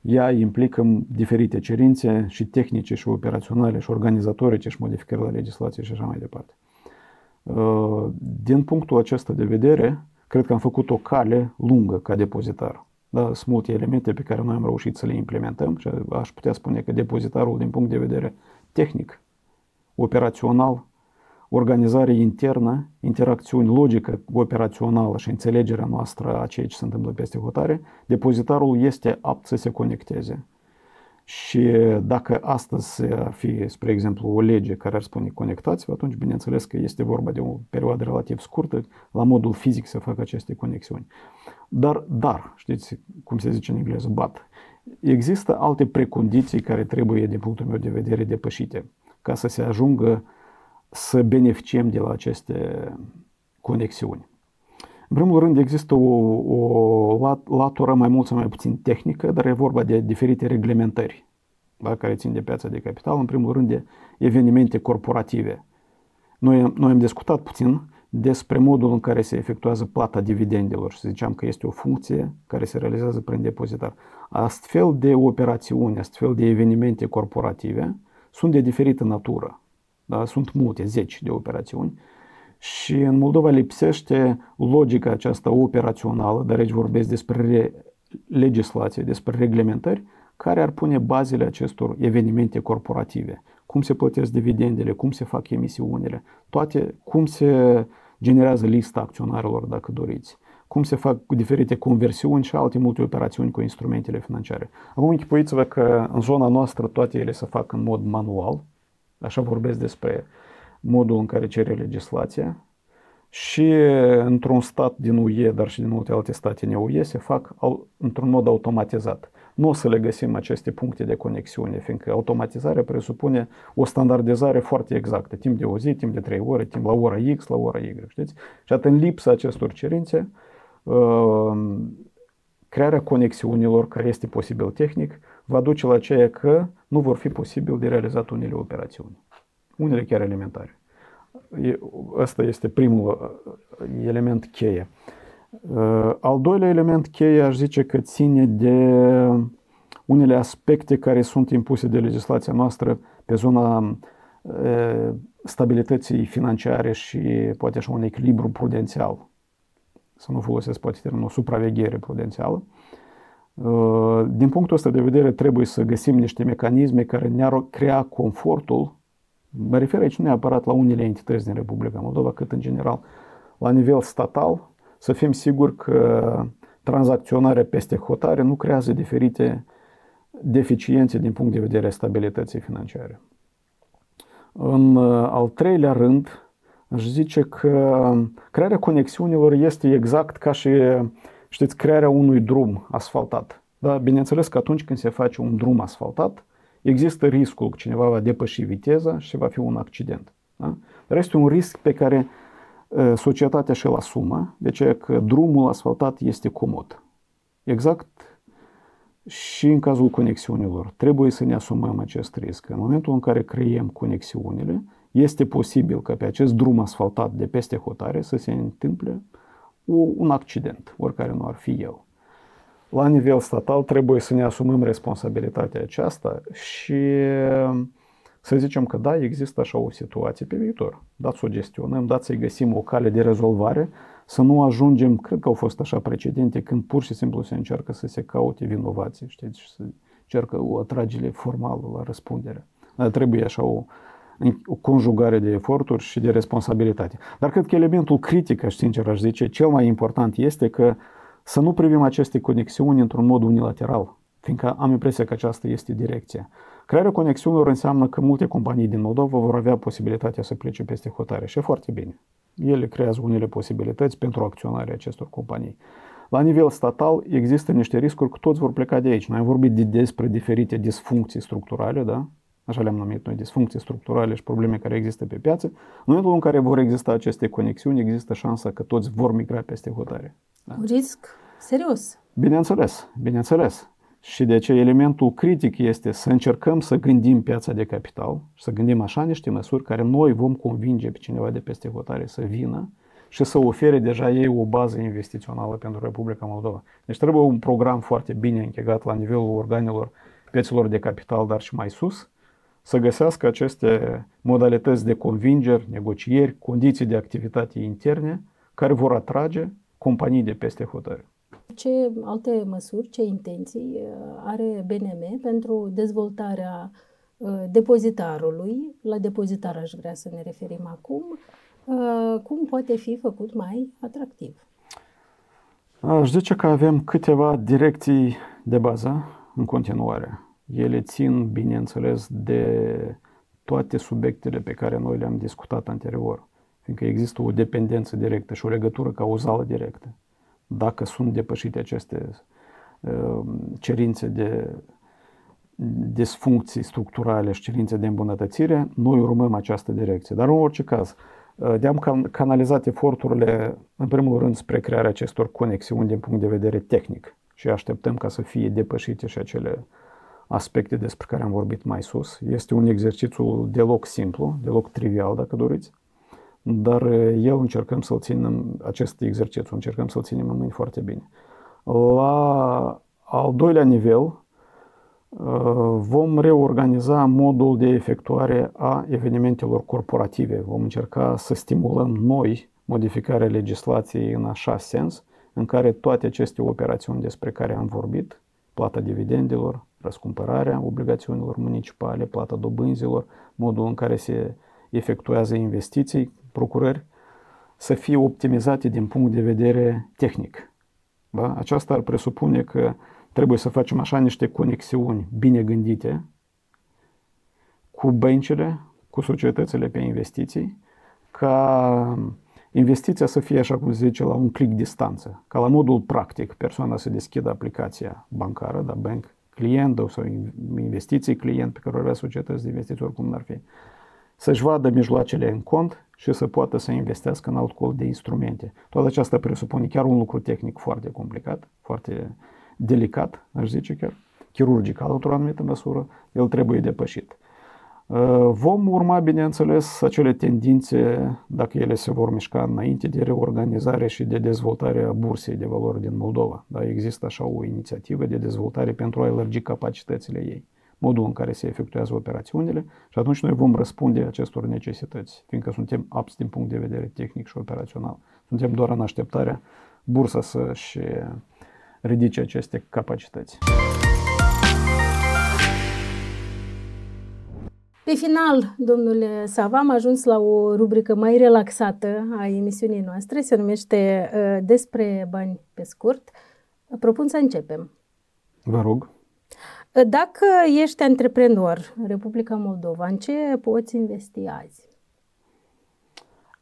S1: Ea implică diferite cerințe și tehnice și operaționale și organizatorice și modificări la legislație și așa mai departe. Din punctul acesta de vedere, cred că am făcut o cale lungă ca depozitar. Da, sunt multe elemente pe care noi am reușit să le implementăm și aș putea spune că depozitarul din punct de vedere tehnic, operațional, organizare internă, interacțiuni logică, operațională și înțelegerea noastră a ceea ce se întâmplă peste hotare, depozitarul este apt să se conecteze. Și dacă astăzi ar fi, spre exemplu, o lege care ar spune conectați atunci bineînțeles că este vorba de o perioadă relativ scurtă, la modul fizic să facă aceste conexiuni. Dar, dar, știți cum se zice în engleză, but, există alte precondiții care trebuie, din punctul meu de vedere, depășite ca să se ajungă să beneficiem de la aceste conexiuni. În primul rând, există o, o latură mai mult sau mai puțin tehnică, dar e vorba de diferite reglementări da, care țin de piața de capital, în primul rând de evenimente corporative. Noi, noi am discutat puțin despre modul în care se efectuează plata dividendelor și ziceam că este o funcție care se realizează prin depozitar. Astfel de operațiuni, astfel de evenimente corporative sunt de diferită natură. Da? Sunt multe, zeci de operațiuni și în Moldova lipsește logica aceasta operațională, dar aici vorbesc despre legislație, despre reglementări, care ar pune bazele acestor evenimente corporative. Cum se plătesc dividendele, cum se fac emisiunile, toate, cum se generează lista acționarilor, dacă doriți, cum se fac cu diferite conversiuni și alte multe operațiuni cu instrumentele financiare. Acum închipuiți-vă că în zona noastră toate ele se fac în mod manual, așa vorbesc despre modul în care cere legislația, și într-un stat din UE, dar și din multe alte state ne-UE, se fac într-un mod automatizat. Nu o să le găsim aceste puncte de conexiune, fiindcă automatizarea presupune o standardizare foarte exactă, timp de o zi, timp de 3 ore, timp la ora X, la ora Y, știți? Și atât în lipsa acestor cerințe, crearea conexiunilor, care este posibil tehnic, va duce la ceea că nu vor fi posibil de realizat unele operațiuni, unele chiar elementare. Asta este primul element cheie. Al doilea element cheie aș zice că ține de unele aspecte care sunt impuse de legislația noastră pe zona stabilității financiare și poate așa un echilibru prudențial. Să nu folosesc poate termenul supraveghere prudențială. Din punctul ăsta de vedere trebuie să găsim niște mecanisme care ne-ar crea confortul Mă refer aici nu neapărat la unele entități din Republica Moldova, cât în general la nivel statal, să fim siguri că tranzacționarea peste hotare nu creează diferite deficiențe din punct de vedere a stabilității financiare. În uh, al treilea rând, aș zice că crearea conexiunilor este exact ca și, știți, crearea unui drum asfaltat. Da? Bineînțeles că atunci când se face un drum asfaltat, există riscul că cineva va depăși viteza și va fi un accident. Da? Dar este un risc pe care societatea și-l asumă, de ce că drumul asfaltat este comod. Exact și în cazul conexiunilor. Trebuie să ne asumăm acest risc. În momentul în care creiem conexiunile, este posibil ca pe acest drum asfaltat de peste hotare să se întâmple un accident, oricare nu ar fi el. La nivel statal trebuie să ne asumăm responsabilitatea aceasta și să zicem că da, există așa o situație pe viitor. Dați să o gestionăm, dați să-i găsim o cale de rezolvare, să nu ajungem, cred că au fost așa precedente, când pur și simplu se încearcă să se caute vinovații, știți, și să încearcă o atragere formală la răspundere. Dar trebuie așa o, o conjugare de eforturi și de responsabilitate. Dar cred că elementul critic, aș sincer aș zice, cel mai important este că să nu privim aceste conexiuni într-un mod unilateral, fiindcă am impresia că aceasta este direcția. Crearea conexiunilor înseamnă că multe companii din Moldova vor avea posibilitatea să plece peste hotare și e foarte bine. Ele creează unele posibilități pentru acționarea acestor companii. La nivel statal există niște riscuri că toți vor pleca de aici. Noi am vorbit de, despre diferite disfuncții structurale, da? Așa le-am numit noi, disfuncții structurale și probleme care există pe piață. În momentul în care vor exista aceste conexiuni, există șansa că toți vor migra peste hotare.
S2: Da? Un risc serios.
S1: Bineînțeles, bineînțeles. Și de ce elementul critic este să încercăm să gândim piața de capital și să gândim așa niște măsuri care noi vom convinge pe cineva de peste hotare să vină și să ofere deja ei o bază investițională pentru Republica Moldova. Deci trebuie un program foarte bine închegat la nivelul organelor piețelor de capital, dar și mai sus, să găsească aceste modalități de convingeri, negocieri, condiții de activitate interne care vor atrage companii de peste hotare
S2: ce alte măsuri, ce intenții uh, are BNM pentru dezvoltarea uh, depozitarului. La depozitar aș vrea să ne referim acum. Uh, cum poate fi făcut mai atractiv?
S1: Aș zice că avem câteva direcții de bază în continuare. Ele țin, bineînțeles, de toate subiectele pe care noi le-am discutat anterior, fiindcă există o dependență directă și o legătură cauzală directă dacă sunt depășite aceste uh, cerințe de disfuncții structurale și cerințe de îmbunătățire, noi urmăm această direcție. Dar în orice caz, de-am uh, canalizat eforturile, în primul rând, spre crearea acestor conexiuni din punct de vedere tehnic și așteptăm ca să fie depășite și acele aspecte despre care am vorbit mai sus. Este un exercițiu deloc simplu, deloc trivial, dacă doriți, dar eu încercăm să-l ținem, acest exercițiu, încercăm să-l ținem în mâini foarte bine. La al doilea nivel, vom reorganiza modul de efectuare a evenimentelor corporative. Vom încerca să stimulăm noi modificarea legislației în așa sens, în care toate aceste operațiuni despre care am vorbit, plata dividendelor, răscumpărarea obligațiunilor municipale, plata dobânzilor, modul în care se efectuează investiții, procurări, să fie optimizate din punct de vedere tehnic. Da? Aceasta ar presupune că trebuie să facem așa niște conexiuni bine gândite cu băncile, cu societățile pe investiții, ca investiția să fie, așa cum se zice, la un click distanță, ca la modul practic persoana să deschidă aplicația bancară, da, bank client sau investiții client pe care o avea societăți de investiții, oricum n-ar fi să-și vadă mijloacele în cont și să poată să investească în alt colț de instrumente. Toată aceasta presupune chiar un lucru tehnic foarte complicat, foarte delicat, aș zice chiar, chirurgical într-o anumită măsură, el trebuie depășit. Uh, vom urma, bineînțeles, acele tendințe, dacă ele se vor mișca înainte, de reorganizare și de dezvoltare a bursei de valori din Moldova. Da, există așa o inițiativă de dezvoltare pentru a elargi capacitățile ei modul în care se efectuează operațiunile și atunci noi vom răspunde acestor necesități, fiindcă suntem apți din punct de vedere tehnic și operațional. Suntem doar în așteptarea bursa să-și ridice aceste capacități.
S2: Pe final, domnule Sava, am ajuns la o rubrică mai relaxată a emisiunii noastre, se numește uh, Despre bani pe scurt. Propun să începem.
S1: Vă rog.
S2: Uh, dacă ești antreprenor în Republica Moldova, în ce poți investi azi?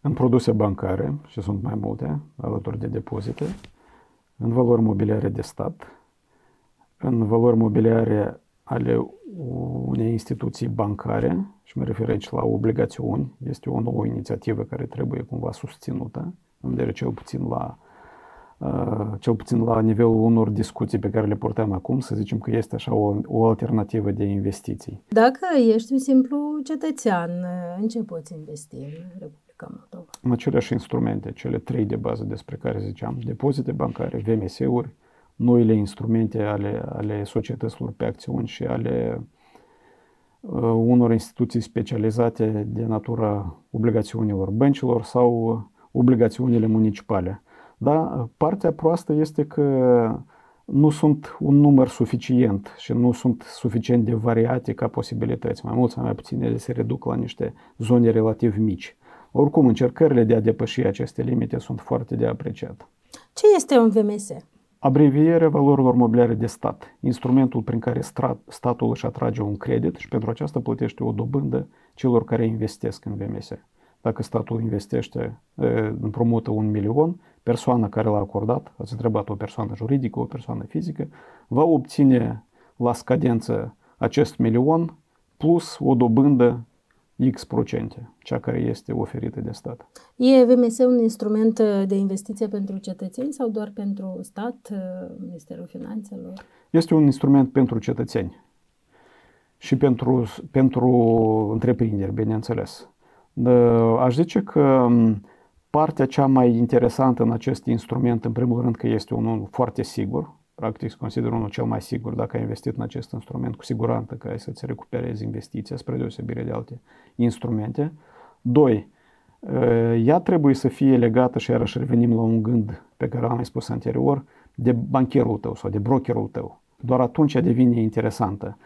S1: În produse bancare, și sunt mai multe, alături de depozite, în valori mobiliare de stat, în valori mobiliare ale unei instituții bancare, și mă refer aici la obligațiuni, este o nouă inițiativă care trebuie cumva susținută, în vedere cel puțin la uh, cel puțin la nivelul unor discuții pe care le portăm acum, să zicem că este așa o, o alternativă de investiții.
S2: Dacă ești un simplu cetățean, în ce poți investi în Republica Moldova?
S1: În aceleași instrumente, cele trei de bază despre care ziceam, depozite bancare, VMS-uri, noile instrumente ale, ale societăților pe acțiuni și ale uh, unor instituții specializate de natura obligațiunilor băncilor sau obligațiunile municipale. Da, partea proastă este că nu sunt un număr suficient și nu sunt suficient de variate ca posibilități. Mai mult sau mai puțin ele se reduc la niște zone relativ mici. Oricum, încercările de a depăși aceste limite sunt foarte de apreciat.
S2: Ce este un VMS?
S1: Abrevierea valorilor mobiliare de stat, instrumentul prin care statul își atrage un credit și pentru aceasta plătește o dobândă celor care investesc în VMS. Dacă statul investește, împrumută un milion, persoana care l-a acordat, ați întrebat o persoană juridică, o persoană fizică, va obține la scadență acest milion plus o dobândă X procente, cea care este oferită de stat.
S2: E VMS un instrument uh, de investiție pentru cetățeni sau doar pentru stat, uh, Ministerul Finanțelor?
S1: Este un instrument pentru cetățeni și pentru, pentru întreprinderi, bineînțeles. Aș zice că um, partea cea mai interesantă în acest instrument, în primul rând că este unul foarte sigur, practic se consider unul cel mai sigur dacă ai investit în acest instrument, cu siguranță că ai să-ți recuperezi investiția, spre deosebire de alte instrumente. Doi, ea trebuie să fie legată și iarăși revenim la un gând pe care l-am mai spus anterior, de bancherul tău sau de brokerul tău. Doar atunci devine interesantă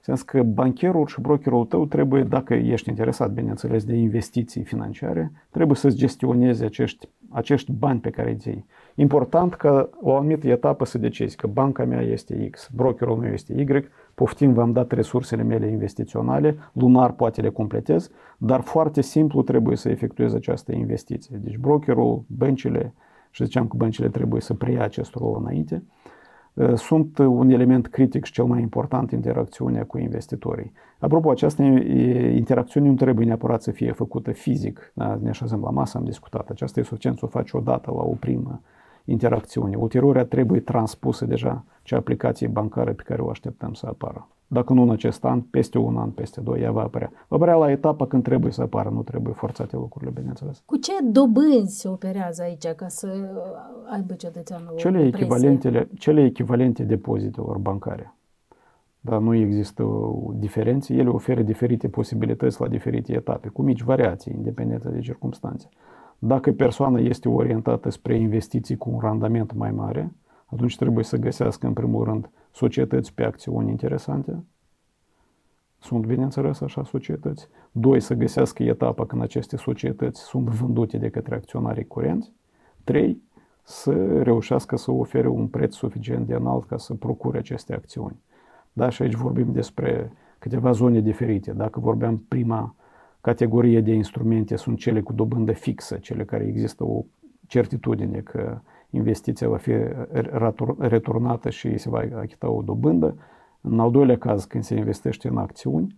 S1: sens că bancherul și brokerul tău trebuie, dacă ești interesat, bineînțeles, de investiții financiare, trebuie să-ți gestioneze acești, acești bani pe care îi iei. Important că la o anumită etapă să decizi că banca mea este X, brokerul meu este Y, poftim, v-am dat resursele mele investiționale, lunar poate le completez, dar foarte simplu trebuie să efectuez această investiție. Deci brokerul, băncile, și ziceam că băncile trebuie să preia acest rol înainte, Ă, sunt un element critic și cel mai important interacțiunea cu investitorii. Apropo, această interacțiune nu trebuie neapărat să fie făcută fizic. Da? Ne așezăm la masă, am discutat. Aceasta e suficient să o faci odată la o primă interacțiune. Ulterior trebuie transpusă deja cea aplicație bancară pe care o așteptăm să apară. Dacă nu în acest an, peste un an, peste doi, ea va apărea. Va apărea la etapa când trebuie să apară, nu trebuie forțate lucrurile, bineînțeles.
S2: Cu ce dobânzi se operează aici ca să aibă cetățeanul
S1: cele echivalentele, cele echivalente depozitelor bancare. Dar nu există diferențe, ele oferă diferite posibilități la diferite etape, cu mici variații, independentă de circunstanțe. Dacă persoana este orientată spre investiții cu un randament mai mare, atunci trebuie să găsească în primul rând societăți pe acțiuni interesante. Sunt, bineînțeles, așa societăți. Doi, să găsească etapa când aceste societăți sunt vândute de către acționarii curenți. Trei, să reușească să ofere un preț suficient de înalt ca să procure aceste acțiuni. Da, și aici vorbim despre câteva zone diferite. Dacă vorbeam prima categorie de instrumente sunt cele cu dobândă fixă, cele care există o certitudine că investiția va fi returnată și se va achita o dobândă. În al doilea caz, când se investește în acțiuni,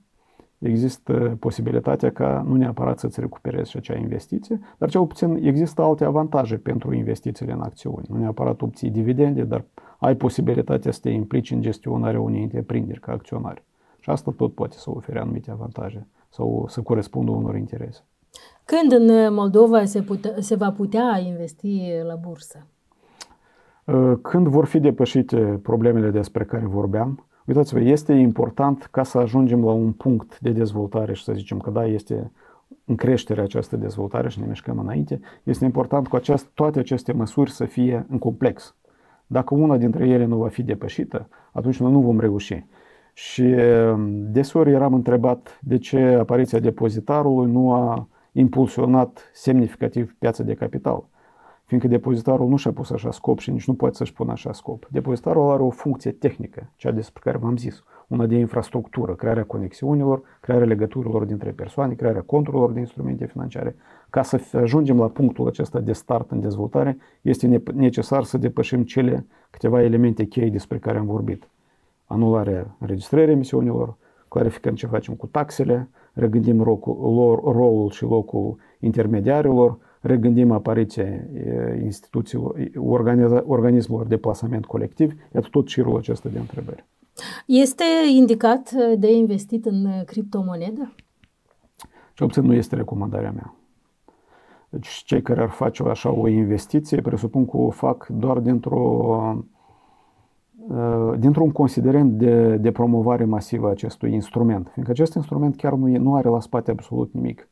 S1: există posibilitatea ca nu neapărat să-ți recuperezi și acea investiție, dar cel puțin există alte avantaje pentru investițiile în acțiuni. Nu neapărat obții dividende, dar ai posibilitatea să te implici în gestionarea unei întreprinderi ca acționari. Și asta tot poate să ofere anumite avantaje sau să corespundă unor interese.
S2: Când în Moldova se, putea, se va putea investi la bursă?
S1: Ă, când vor fi depășite problemele despre care vorbeam, uitați-vă, este important ca să ajungem la un punct de dezvoltare și să zicem că da, este în creștere această dezvoltare și ne mișcăm înainte, este important cu aceast, toate aceste măsuri să fie în complex. Dacă una dintre ele nu va fi depășită, atunci noi nu vom reuși. Și um, deseori eram întrebat de ce apariția depozitarului nu a impulsionat semnificativ piața de capital. Fiindcă depozitarul nu și-a pus așa scop și nici nu poate să-și pună așa scop. Depozitarul are o funcție tehnică, cea despre care v-am zis, una de infrastructură, crearea conexiunilor, crearea legăturilor dintre persoane, crearea conturilor de instrumente financiare. Ca să ajungem la punctul acesta de start în dezvoltare, este necesar să depășim cele câteva elemente chei despre care am vorbit. Anularea înregistrării emisiunilor, clarificăm ce facem cu taxele, regândim rolul și locul intermediarilor, regândim apariția instituțiilor, organismelor de plasament colectiv, iată tot cirul acesta de întrebări.
S2: Este indicat de investit în criptomonedă?
S1: Cel puțin nu este recomandarea mea. Deci cei care ar face așa o investiție, presupun că o fac doar dintr-o dintr-un considerent de, de promovare masivă a acestui instrument, fiindcă acest instrument chiar nu, e, nu are la spate absolut nimic.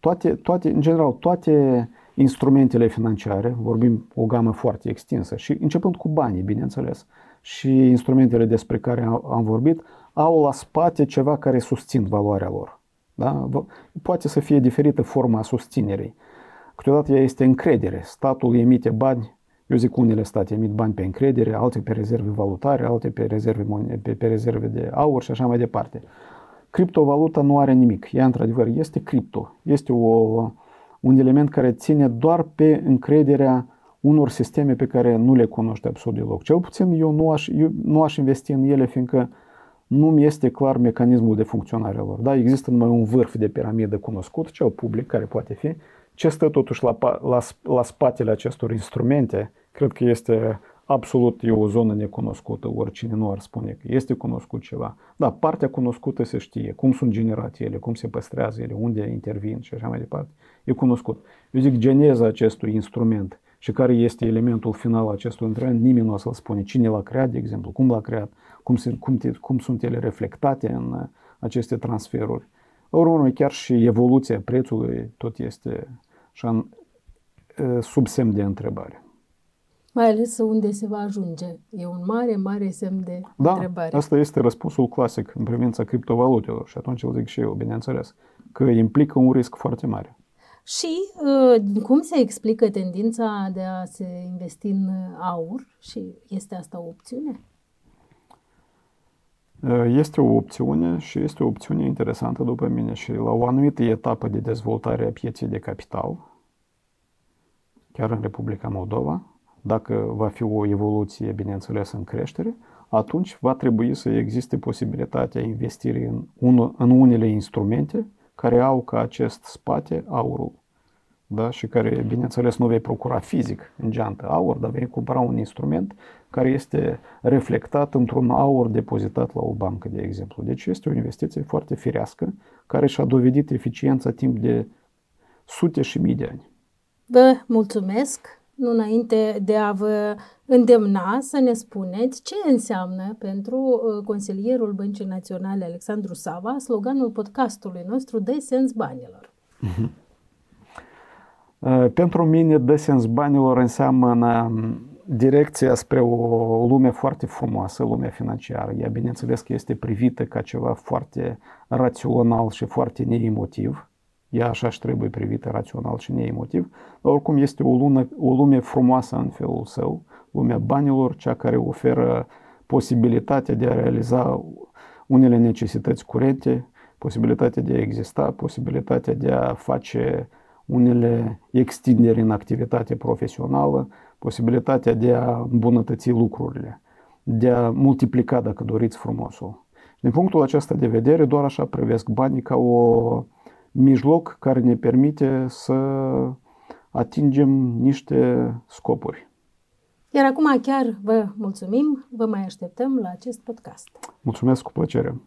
S1: Toate, toate, în general, toate instrumentele financiare, vorbim o gamă foarte extinsă și începând cu banii, bineînțeles, și instrumentele despre care am vorbit, au la spate ceva care susțin valoarea lor. Da? Poate să fie diferită forma susținerii. Câteodată ea este încredere. Statul emite bani, eu zic unele state emit bani pe încredere, alte pe rezerve valutare, alte pe rezerve, pe, pe rezerve de aur și așa mai departe. Criptovaluta nu are nimic. Ea, într-adevăr, este cripto. Este o, un element care ține doar pe încrederea unor sisteme pe care nu le cunoște absolut deloc. Cel puțin eu nu aș, eu nu aș investi în ele, fiindcă nu mi este clar mecanismul de funcționare lor. Da, există numai un vârf de piramidă cunoscut, cel public, care poate fi. Ce stă totuși la, la, la spatele acestor instrumente, cred că este absolut e o zonă necunoscută, oricine nu ar spune că este cunoscut ceva. Da, partea cunoscută se știe, cum sunt generate ele, cum se păstrează ele, unde intervin și așa mai departe. E cunoscut. Eu zic geneza acestui instrument și care este elementul final acestui instrument, nimeni nu o să-l spune. Cine l-a creat, de exemplu, cum l-a creat, cum, se, cum, te, cum sunt ele reflectate în uh, aceste transferuri. Urmă, chiar și evoluția prețului tot este și în, uh, sub semn de întrebare
S2: mai ales unde se va ajunge. E un mare, mare semn de
S1: da,
S2: întrebare.
S1: Da, asta este răspunsul clasic în privința criptovalutelor și atunci îl zic și eu, bineînțeles, că implică un risc foarte mare.
S2: Și uh, cum se explică tendința de a se investi în aur și este asta o opțiune?
S1: Uh, este o opțiune și este o opțiune interesantă după mine și la o anumită etapă de dezvoltare a pieței de capital, chiar în Republica Moldova, dacă va fi o evoluție, bineînțeles, în creștere, atunci va trebui să existe posibilitatea investirii în, un, în unele instrumente care au ca acest spate aurul. Da? Și care, bineînțeles, nu vei procura fizic în geantă aur, dar vei cumpăra un instrument care este reflectat într-un aur depozitat la o bancă, de exemplu. Deci este o investiție foarte firească care și-a dovedit eficiența timp de sute și mii de ani.
S2: Vă mulțumesc! nu înainte de a vă îndemna să ne spuneți ce înseamnă pentru uh, consilierul Băncii Naționale Alexandru Sava sloganul podcastului nostru Dă sens banilor. Uh-huh.
S1: Pentru mine Dă sens banilor înseamnă direcția spre o lume foarte frumoasă, lumea financiară. Ea, bineînțeles, că este privită ca ceva foarte rațional și foarte neemotiv ea așa și trebuie privită rațional și neemotiv, dar oricum este o, lună, o lume frumoasă în felul său, lumea banilor, cea care oferă posibilitatea de a realiza unele necesități curente, posibilitatea de a exista, posibilitatea de a face unele extinderi în activitate profesională, posibilitatea de a îmbunătăți lucrurile, de a multiplica, dacă doriți, frumosul. Din punctul acesta de vedere, doar așa privesc banii ca o mijloc care ne permite să atingem niște scopuri.
S2: Iar acum chiar vă mulțumim, vă mai așteptăm la acest podcast.
S1: Mulțumesc cu plăcere!